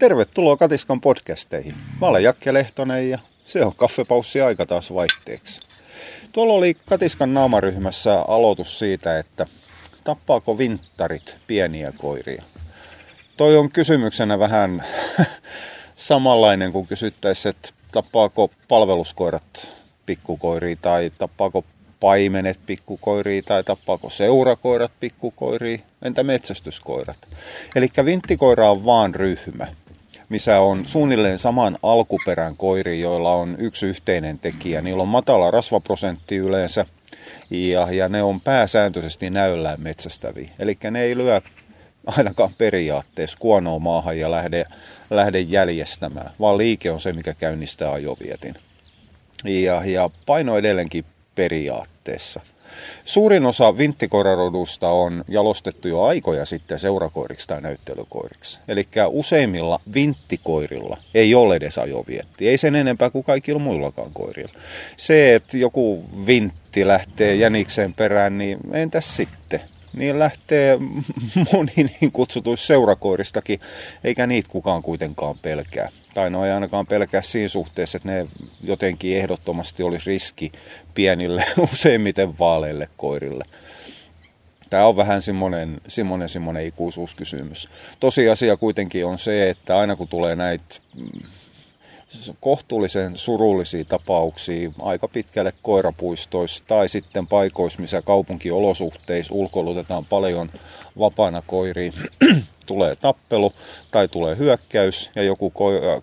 Tervetuloa Katiskan podcasteihin. Mä olen Jakke Lehtonen ja se on kaffepaussi aika taas vaihteeksi. Tuolla oli Katiskan naamaryhmässä aloitus siitä, että tappaako vinttarit pieniä koiria. Toi on kysymyksenä vähän samanlainen kuin kysyttäisiin, että tappaako palveluskoirat pikkukoiria tai tappaako paimenet pikkukoiria tai tappaako seurakoirat pikkukoiria, entä metsästyskoirat. Eli vinttikoira on vaan ryhmä, missä on suunnilleen saman alkuperän koiri, joilla on yksi yhteinen tekijä. Niillä on matala rasvaprosentti yleensä ja, ja ne on pääsääntöisesti näyllään metsästäviä. Eli ne ei lyö ainakaan periaatteessa kuonoa maahan ja lähde, lähde jäljestämään, vaan liike on se, mikä käynnistää ajovietin. Ja, ja paino edelleenkin periaatteessa. Suurin osa vinttikoirarodusta on jalostettu jo aikoja sitten seurakoiriksi tai näyttelykoiriksi. Eli useimmilla vinttikoirilla ei ole edes ajovietti, ei sen enempää kuin kaikilla muillakaan koirilla. Se, että joku vintti lähtee jänikseen perään, niin entäs sitten? Niin lähtee moni niin kutsutuista seurakoiristakin, eikä niitä kukaan kuitenkaan pelkää. Tai no ei ainakaan pelkää siinä suhteessa, että ne jotenkin ehdottomasti olisi riski pienille, useimmiten vaaleille koirille. Tämä on vähän semmoinen, semmoinen, semmoinen ikuisuuskysymys. Tosiasia kuitenkin on se, että aina kun tulee näitä kohtuullisen surullisia tapauksia aika pitkälle koirapuistoissa tai sitten paikoissa, missä kaupunkiolosuhteissa ulkoilutetaan paljon vapaana koiria, tulee tappelu tai tulee hyökkäys ja joku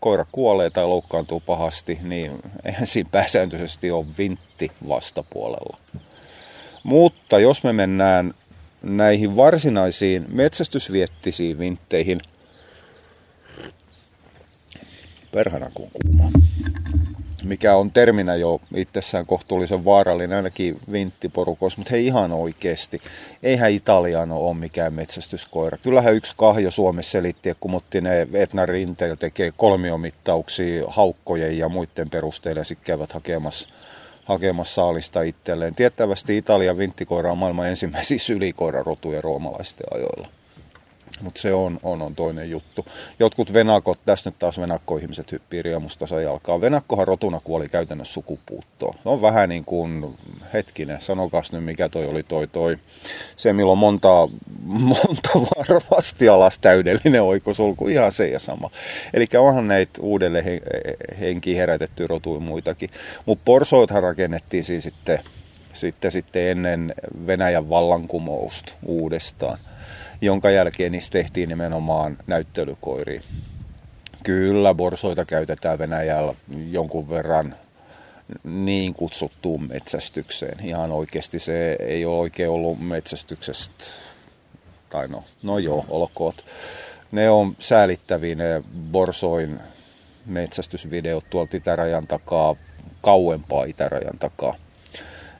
koira kuolee tai loukkaantuu pahasti, niin eihän siinä pääsääntöisesti ole vintti vastapuolella. Mutta jos me mennään näihin varsinaisiin metsästysviettisiin vintteihin – perhana kuin kuuma. Mikä on terminä jo itsessään kohtuullisen vaarallinen, ainakin vinttiporukoissa, mutta hei ihan oikeasti. Eihän Italiano ole mikään metsästyskoira. Kyllähän yksi kahjo Suomessa selitti, että kun ne Etna rinteillä tekee kolmiomittauksia haukkojen ja muiden perusteella sitten käyvät hakemassa hakemassa saalista itselleen. Tiettävästi Italian vinttikoira on maailman ensimmäisiä sylikoirarotuja roomalaisten ajoilla. Mutta se on, on, on toinen juttu. Jotkut venakot, tässä nyt taas venakko-ihmiset hyppii riemusta jalkaa. Venakkohan rotuna kuoli käytännössä sukupuuttoon. on vähän niin kuin, hetkinen, sanokas nyt mikä toi oli toi toi. Se milloin monta, monta varmasti alas täydellinen oikosulku, ihan se ja sama. Eli onhan näitä uudelleen henkiin herätetty rotuja muitakin. Mutta porsoithan rakennettiin siis sitten, sitten, sitten ennen Venäjän vallankumousta uudestaan jonka jälkeen niistä tehtiin nimenomaan näyttelykoiria. Kyllä, borsoita käytetään Venäjällä jonkun verran niin kutsuttuun metsästykseen. Ihan oikeasti se ei ole oikein ollut metsästyksestä, tai no, no joo, olkoot. Ne on säälittäviä ne borsoin metsästysvideot tuolta itärajan takaa, kauempaa itärajan takaa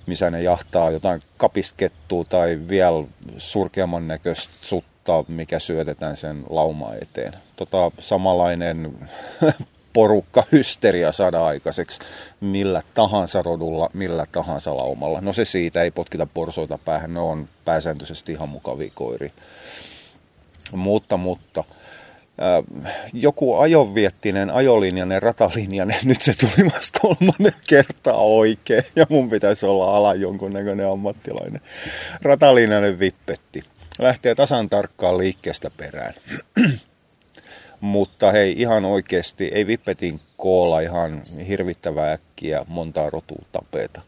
missä ne jahtaa jotain kapiskettua tai vielä surkeamman näköistä sutta, mikä syötetään sen lauma eteen. Tota, samanlainen porukka hysteria saada aikaiseksi millä tahansa rodulla, millä tahansa laumalla. No se siitä, ei potkita porsoita päähän, ne on pääsääntöisesti ihan mukavia koiri. Mutta, mutta joku ajoviettinen, ajolinjainen, ratalinjainen, nyt se tuli vasta kolmannen kertaa oikein, ja mun pitäisi olla ala jonkunnäköinen ammattilainen. Ratalinjainen vippetti. Lähtee tasan tarkkaan liikkeestä perään. Mutta hei, ihan oikeasti, ei vippetin koolla ihan hirvittävää äkkiä montaa rotua tapeta.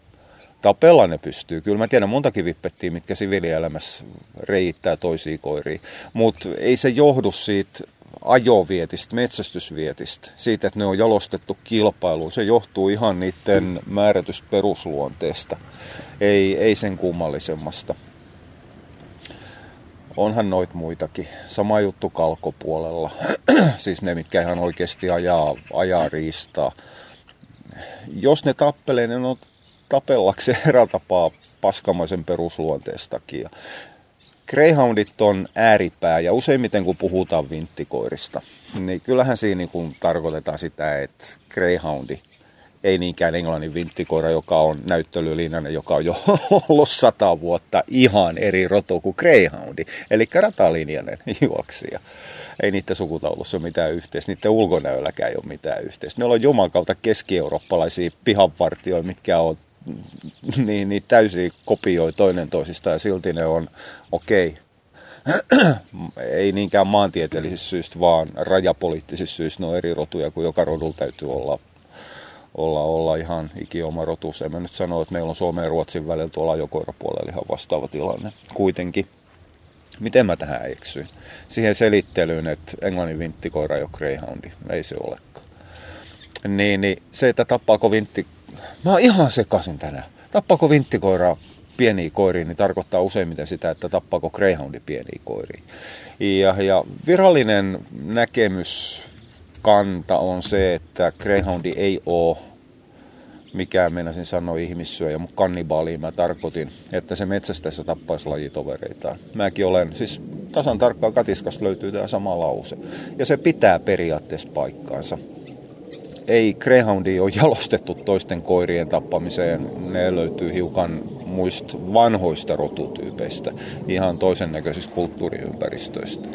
Tapella ne pystyy. Kyllä mä tiedän montakin vippettiä, mitkä siviilielämässä reittää toisia koiria. Mutta ei se johdu siitä ajovietistä, metsästysvietistä, siitä, että ne on jalostettu kilpailuun. Se johtuu ihan niiden määrätystä perusluonteesta, ei, ei sen kummallisemmasta. Onhan noit muitakin. Sama juttu kalkopuolella. siis ne, mitkä ihan oikeasti ajaa, ajaa riistaa. Jos ne tappelee, ne on tapellakseen erätapaa paskamaisen perusluonteestakin. Greyhoundit on ääripää ja useimmiten kun puhutaan vinttikoirista, niin kyllähän siinä niin kuin tarkoitetaan sitä, että Greyhoundi Ei niinkään englannin vinttikoira, joka on näyttelylinjainen, joka on jo ollut sata vuotta ihan eri rotu kuin greyhoundi, eli ratalinjainen juoksija. Ei niiden sukutaulussa ole mitään yhteistä, niiden ulkonäölläkään ei ole mitään yhteistä. Ne on juman kautta keski-eurooppalaisia pihanvartioita, mitkä on niin, niin täysin kopioi toinen toisista ja silti ne on okei. Okay. ei niinkään maantieteellisistä syistä, vaan rajapoliittisista syistä ne on eri rotuja, kun joka rodulla täytyy olla, olla, olla ihan ikioma rotus. En mä nyt sano, että meillä on Suomen ja Ruotsin välillä tuolla ajokoirapuolella ihan vastaava tilanne. Kuitenkin. Miten mä tähän eksyin? Siihen selittelyyn, että englannin vinttikoira ei ole greyhoundi. Ei se olekaan. Niin, niin se, että tappaako vintti... Mä oon ihan sekasin tänään. Tappaako vinttikoira pieniä koiria, niin tarkoittaa useimmiten sitä, että tappaako greyhoundi pieniä koiria. Ja, ja virallinen näkemys kanta on se, että greyhoundi ei ole mikään meinasin sanoa ihmissyöjä, mutta kannibaaliin mä tarkoitin, että se metsästäessä tappaisi lajitovereitaan. Mäkin olen, siis tasan tarkkaan katiskasta löytyy tämä sama lause. Ja se pitää periaatteessa paikkaansa ei Greyhoundi ole jalostettu toisten koirien tappamiseen. Ne löytyy hiukan muista vanhoista rotutyypeistä, ihan toisen näköisistä kulttuuriympäristöistä.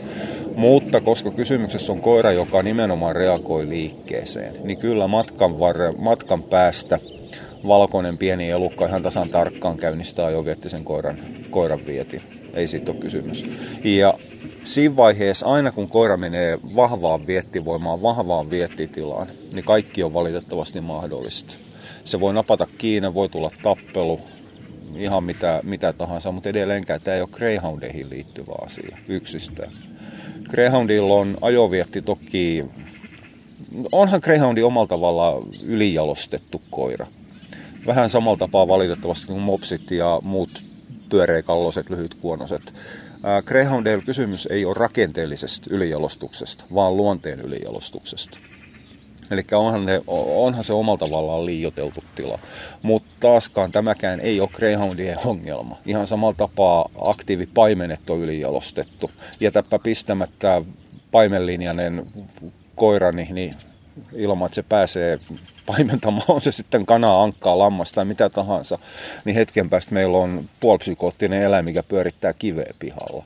Mutta koska kysymyksessä on koira, joka nimenomaan reagoi liikkeeseen, niin kyllä matkan, varre, matkan päästä valkoinen pieni elukka ihan tasan tarkkaan käynnistää ajoviettisen koiran, koiran vieti. Ei siitä ole kysymys. Ja siinä vaiheessa, aina kun koira menee vahvaan viettivoimaan, vahvaan viettitilaan, niin kaikki on valitettavasti mahdollista. Se voi napata kiinni, voi tulla tappelu, ihan mitä, mitä tahansa, mutta edelleenkään tämä ei ole Greyhoundeihin liittyvä asia yksistään. Greyhoundilla on ajovietti toki, onhan Greyhoundi omalla tavalla ylijalostettu koira. Vähän samalla tapaa valitettavasti kuin mopsit ja muut pyöreikalloset, lyhytkuonoset. Greyhoundilla kysymys ei ole rakenteellisesta ylijalostuksesta, vaan luonteen ylijalostuksesta. Eli onhan, onhan se omalla tavallaan liioteltu tila. Mutta taaskaan tämäkään ei ole Greyhoundien ongelma. Ihan samalla tapaa aktiivipaimenet on ylijalostettu. Jätäpä pistämättä paimenlinjainen koirani, niin ilman, että se pääsee paimentamaan, on se sitten kanaa, ankkaa, lammas tai mitä tahansa, niin hetken päästä meillä on puolipsykoottinen eläin, mikä pyörittää kiveä pihalla.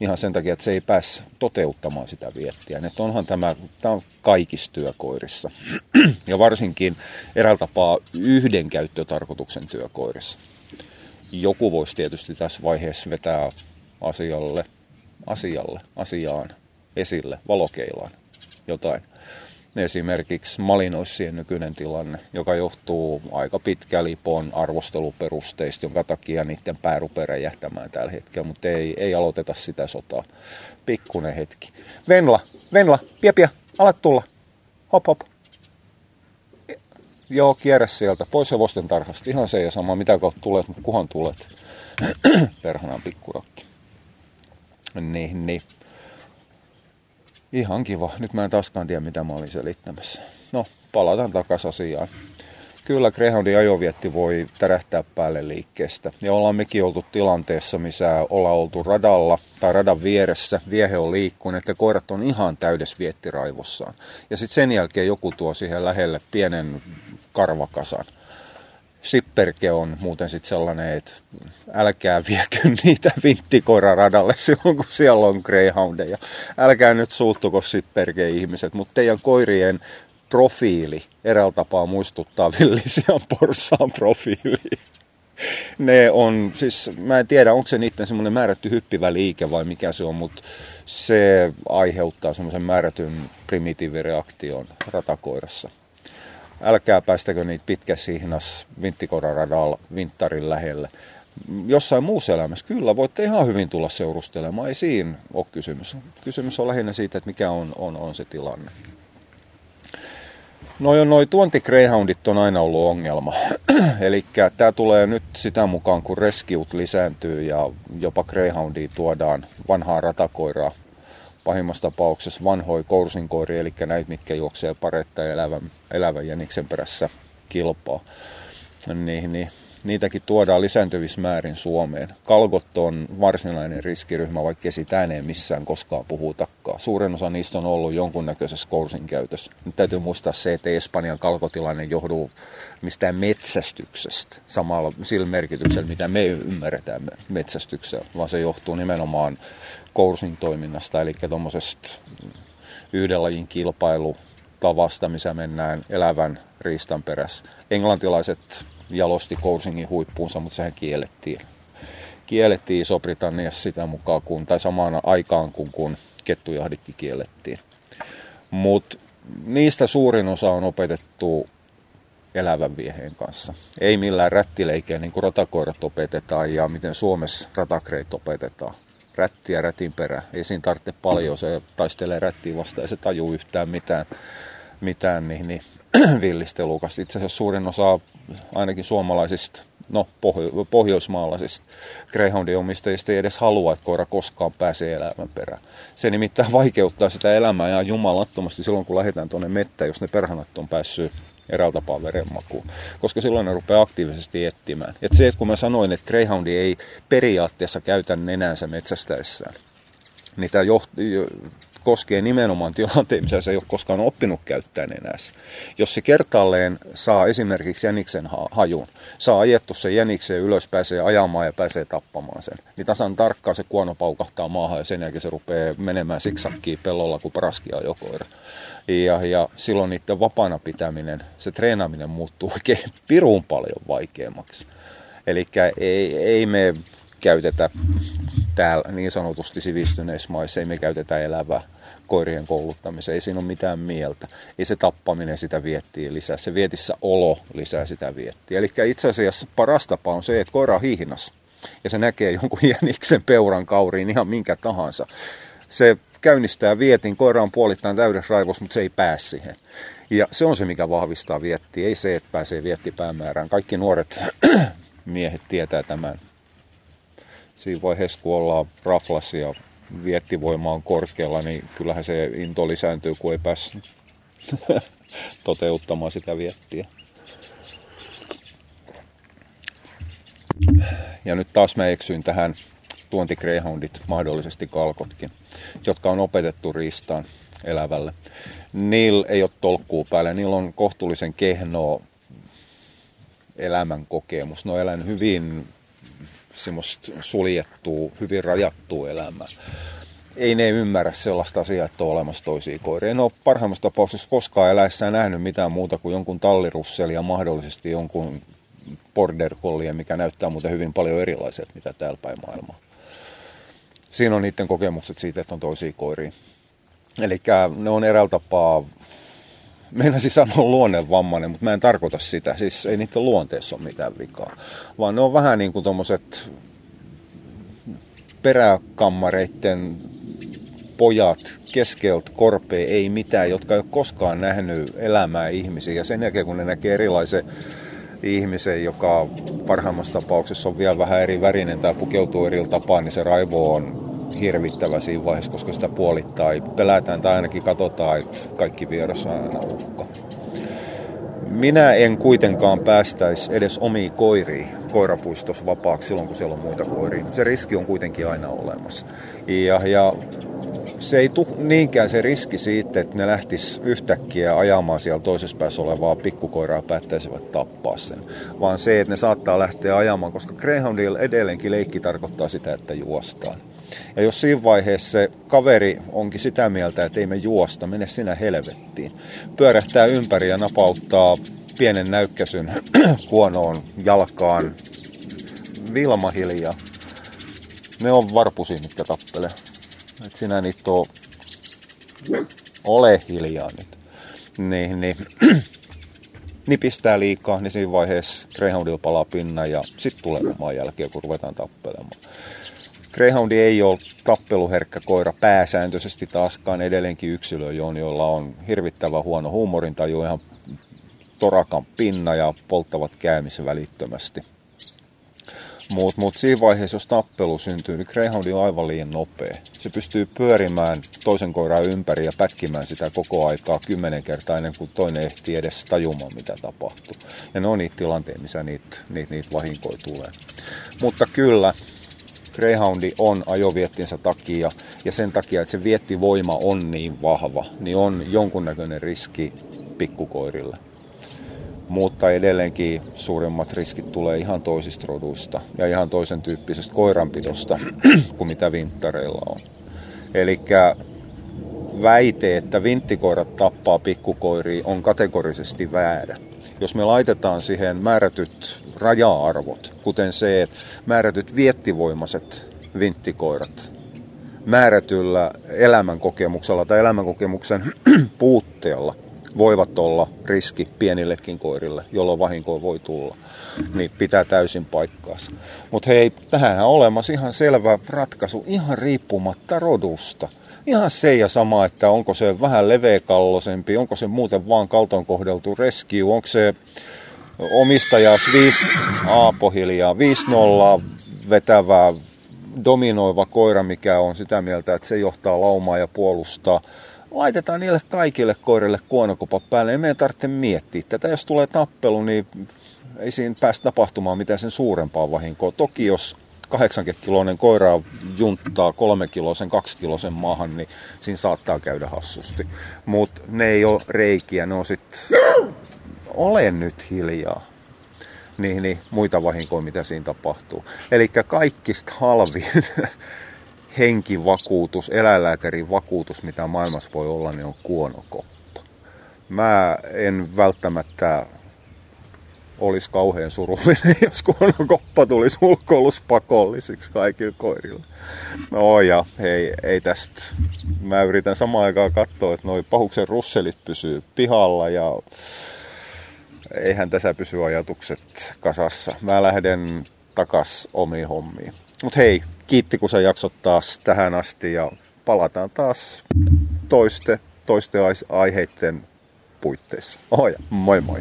Ihan sen takia, että se ei pääse toteuttamaan sitä viettiä. Että onhan tämä, tämä on kaikissa työkoirissa. Ja varsinkin eräällä tapaa yhden käyttötarkoituksen työkoirissa. Joku voisi tietysti tässä vaiheessa vetää asialle, asialle, asiaan, esille, valokeilaan jotain esimerkiksi malinoissien nykyinen tilanne, joka johtuu aika pitkä lipon arvosteluperusteista, jonka takia niiden pää rupeaa räjähtämään tällä hetkellä, mutta ei, ei aloiteta sitä sotaa. Pikkunen hetki. Venla, Venla, pia pia, ala tulla. Hop hop. Joo, kierrä sieltä, pois hevosten tarhasta. Ihan se ja sama, mitä kautta tulet, mutta kuhan tulet. Perhanaan pikkurakki. Niin, niin. Ihan kiva. Nyt mä en taaskaan tiedä, mitä mä olin selittämässä. No, palataan takaisin asiaan. Kyllä Greyhoundin ajovietti voi tärähtää päälle liikkeestä. Ja ollaan mekin oltu tilanteessa, missä ollaan oltu radalla tai radan vieressä. Viehe on liikkunut ja koirat on ihan täydessä viettiraivossaan. Ja sitten sen jälkeen joku tuo siihen lähelle pienen karvakasan. Sipperke on muuten sitten sellainen, että älkää viekö niitä vinttikoiraradalle silloin, kun siellä on greyhoundeja. Älkää nyt suuttuko Sipperke ihmiset, mutta teidän koirien profiili eräällä tapaa muistuttaa villisian porsaan profiili. Ne on, siis mä en tiedä, onko se niiden semmoinen määrätty hyppivä liike vai mikä se on, mutta se aiheuttaa semmoisen määrätyn primitiivireaktion ratakoirassa älkää päästäkö niitä pitkässä hihnas vinttikoraradalla vinttarin lähelle. Jossain muussa elämässä kyllä voitte ihan hyvin tulla seurustelemaan, ei siinä ole kysymys. Kysymys on lähinnä siitä, että mikä on, on, on se tilanne. No noi tuontigreyhoundit on aina ollut ongelma. Eli tämä tulee nyt sitä mukaan, kun reskiut lisääntyy ja jopa greyhoundia tuodaan vanhaa ratakoiraa pahimmassa tapauksessa vanhoi koursinkoiri, eli näitä, mitkä juoksee paretta ja elävän, elävän jäniksen perässä kilpaa. Niin, niin niitäkin tuodaan lisääntyvissä määrin Suomeen. Kalkot on varsinainen riskiryhmä, vaikka sitä ei missään koskaan puhutakaan. Suurin osa niistä on ollut jonkunnäköisessä koursin käytössä. Nyt täytyy muistaa se, että Espanjan kalkotilanne johtuu mistään metsästyksestä samalla sillä merkityksellä, mitä me ymmärretään metsästyksellä, vaan se johtuu nimenomaan koursin toiminnasta, eli tuommoisesta yhden lajin kilpailutavasta, missä mennään elävän riistan perässä. Englantilaiset jalosti Coursingin huippuunsa, mutta sehän kiellettiin. Kiellettiin Iso-Britanniassa sitä mukaan, kun, tai samaan aikaan kuin kun kettujahdikki kiellettiin. Mutta niistä suurin osa on opetettu elävän vieheen kanssa. Ei millään rättileikeä niin kuin ratakoirat opetetaan ja miten Suomessa ratakreit opetetaan. Rätti ja rätin perä. Ei siinä tarvitse paljon, se taistelee rättiin vastaan ja se tajuu yhtään mitään, mitään niin, niin villistelukasta. Itse asiassa suurin osa ainakin suomalaisista, no pohjo- pohjoismaalaisista Greyhoundin omistajista ei edes halua, että koira koskaan pääsee elämän perään. Se nimittäin vaikeuttaa sitä elämää ja jumalattomasti silloin, kun lähdetään tuonne mettä, jos ne perhanat on päässyt eräällä tapaa verenmakuun, koska silloin ne rupeaa aktiivisesti etsimään. Et se, että kun mä sanoin, että Greyhoundi ei periaatteessa käytä nenänsä metsästäessään, niin tämä koskee nimenomaan tilanteen, missä se ei ole koskaan oppinut käyttämään enää. Jos se kertaalleen saa esimerkiksi jäniksen hajun, saa ajettu sen jäniksen ylös, pääsee ajamaan ja pääsee tappamaan sen, niin tasan tarkkaan se kuono paukahtaa maahan ja sen jälkeen se rupeaa menemään siksakkiin pellolla kuin paraski ajokoira. Ja, ja silloin niiden vapaana pitäminen, se treenaaminen muuttuu oikein pirun paljon vaikeammaksi. Eli ei, ei me käytetä täällä niin sanotusti sivistyneissä maissa, ei me käytetä elävää koirien kouluttamiseen. Ei siinä ole mitään mieltä. Ei se tappaminen sitä viettiä lisää. Se vietissä olo lisää sitä viettiä. Eli itse asiassa paras tapa on se, että koira on hihnas. Ja se näkee jonkun jäniksen peuran kauriin ihan minkä tahansa. Se käynnistää vietin, koira on puolittain täydessä raivossa, mutta se ei pääse siihen. Ja se on se, mikä vahvistaa viettiä, ei se, että pääsee vietti päämäärään. Kaikki nuoret miehet tietää tämän. Siinä vaiheessa, kun ollaan raflasia viettivoima on korkealla, niin kyllähän se into lisääntyy, kun ei pääse toteuttamaan sitä viettiä. Ja nyt taas mä eksyin tähän tuontigreyhoundit, mahdollisesti kalkotkin, jotka on opetettu riistaan elävälle. Niillä ei ole tolkkuu päällä, niillä on kohtuullisen kehnoa elämän kokemus. Ne on elänyt hyvin semmoista suljettua, hyvin rajattua elämää. Ei ne ymmärrä sellaista asiaa, että on olemassa toisia koiria. En ole parhaimmassa tapauksessa koskaan eläessään nähnyt mitään muuta kuin jonkun tallirusseli ja mahdollisesti jonkun border collie, mikä näyttää muuten hyvin paljon erilaiselta, mitä täällä päin maailmaa. Siinä on niiden kokemukset siitä, että on toisia koiria. Eli ne on eräällä tapaa meinasin sanoa luonnevammainen, mutta mä en tarkoita sitä. Siis ei niiden luonteessa ole mitään vikaa. Vaan ne on vähän niin kuin tuommoiset peräkammareiden pojat keskeltä korpea, ei mitään, jotka ei ole koskaan nähnyt elämää ihmisiä. Ja sen jälkeen, kun ne näkee erilaisen ihmisen, joka parhaimmassa tapauksessa on vielä vähän eri värinen tai pukeutuu eri tapaan, niin se raivo on hirvittävä siinä vaiheessa, koska sitä puolittaa. Pelätään tai ainakin katsotaan, että kaikki vieras on aina uhka. Minä en kuitenkaan päästäisi edes omiin koiriin koirapuistossa vapaaksi silloin, kun siellä on muita koiria. Se riski on kuitenkin aina olemassa. Ja, ja se ei tule niinkään se riski siitä, että ne lähtis yhtäkkiä ajamaan siellä toisessa päässä olevaa pikkukoiraa ja päättäisivät tappaa sen, vaan se, että ne saattaa lähteä ajamaan, koska Greyhoundilla edelleenkin leikki tarkoittaa sitä, että juostaan. Ja jos siinä vaiheessa se kaveri onkin sitä mieltä, että ei me juosta, mene sinä helvettiin. Pyörähtää ympäri ja napauttaa pienen näykkäsyn huonoon jalkaan Vilma hiljaa. Ne on varpusia, mitkä tappelee. Et sinä niitä oo... Ole hiljaa nyt. Niin, niin. nipistää liikaa, niin siinä vaiheessa Greyhoundilla palaa pinna ja sitten tulee jälkeen, kun ruvetaan tappelemaan. Greyhoundi ei ole tappeluherkkä koira pääsääntöisesti taaskaan edelleenkin yksilö, joilla on hirvittävä huono huumorintaju, ihan torakan pinna ja polttavat käymisen välittömästi. Mutta mut siinä vaiheessa, jos tappelu syntyy, niin Greyhound on aivan liian nopea. Se pystyy pyörimään toisen koiran ympäri ja pätkimään sitä koko aikaa kymmenen kertaa ennen kuin toinen ehtii edes tajumaan, mitä tapahtuu. Ja ne on niitä tilanteita, missä niitä, niitä, niitä vahinkoja tulee. Mutta kyllä, Greyhoundi on ajoviettinsä takia ja sen takia, että se viettivoima on niin vahva, niin on jonkunnäköinen riski pikkukoirille mutta edelleenkin suurimmat riskit tulee ihan toisista roduista ja ihan toisen tyyppisestä koiranpidosta kuin mitä vinttareilla on. Eli väite, että vinttikoirat tappaa pikkukoiria on kategorisesti väärä. Jos me laitetaan siihen määrätyt raja-arvot, kuten se, että määrätyt viettivoimaiset vinttikoirat määrätyllä elämänkokemuksella tai elämänkokemuksen puutteella – voivat olla riski pienillekin koirille, jolloin vahinkoa voi tulla. Niin pitää täysin paikkaansa. Mutta hei, tähän on olemassa ihan selvä ratkaisu, ihan riippumatta rodusta. Ihan se ja sama, että onko se vähän leveäkallosempi, onko se muuten vaan kaltoin kohdeltu rescue, onko se omistajas 5 aapohiljaa, 5-0 vetävää dominoiva koira, mikä on sitä mieltä, että se johtaa laumaa ja puolustaa laitetaan niille kaikille koirille kuonokopa päälle. Ei meidän tarvitse miettiä tätä. Jos tulee tappelu, niin ei siinä päästä tapahtumaan mitään sen suurempaa vahinkoa. Toki jos 80-kiloinen koira junttaa kolme kilosen, kaksi kilosen maahan, niin siinä saattaa käydä hassusti. Mutta ne ei ole reikiä, ne on sitten, ole nyt hiljaa. Niin, niin, muita vahinkoja, mitä siinä tapahtuu. Eli kaikista halvin henkivakuutus, eläinlääkärin vakuutus, mitä maailmassa voi olla, niin on kuonokoppa. Mä en välttämättä olisi kauhean surullinen, jos kuonokoppa tulisi ulkoiluspakollisiksi kaikille koirille. No ja hei, ei tästä. Mä yritän samaan aikaan katsoa, että noi pahuksen russelit pysyy pihalla ja eihän tässä pysy ajatukset kasassa. Mä lähden takas omiin hommiin. Mut hei, kiitti kun sä jaksot taas tähän asti ja palataan taas toiste, toiste aiheiden puitteissa. Oja, moi moi.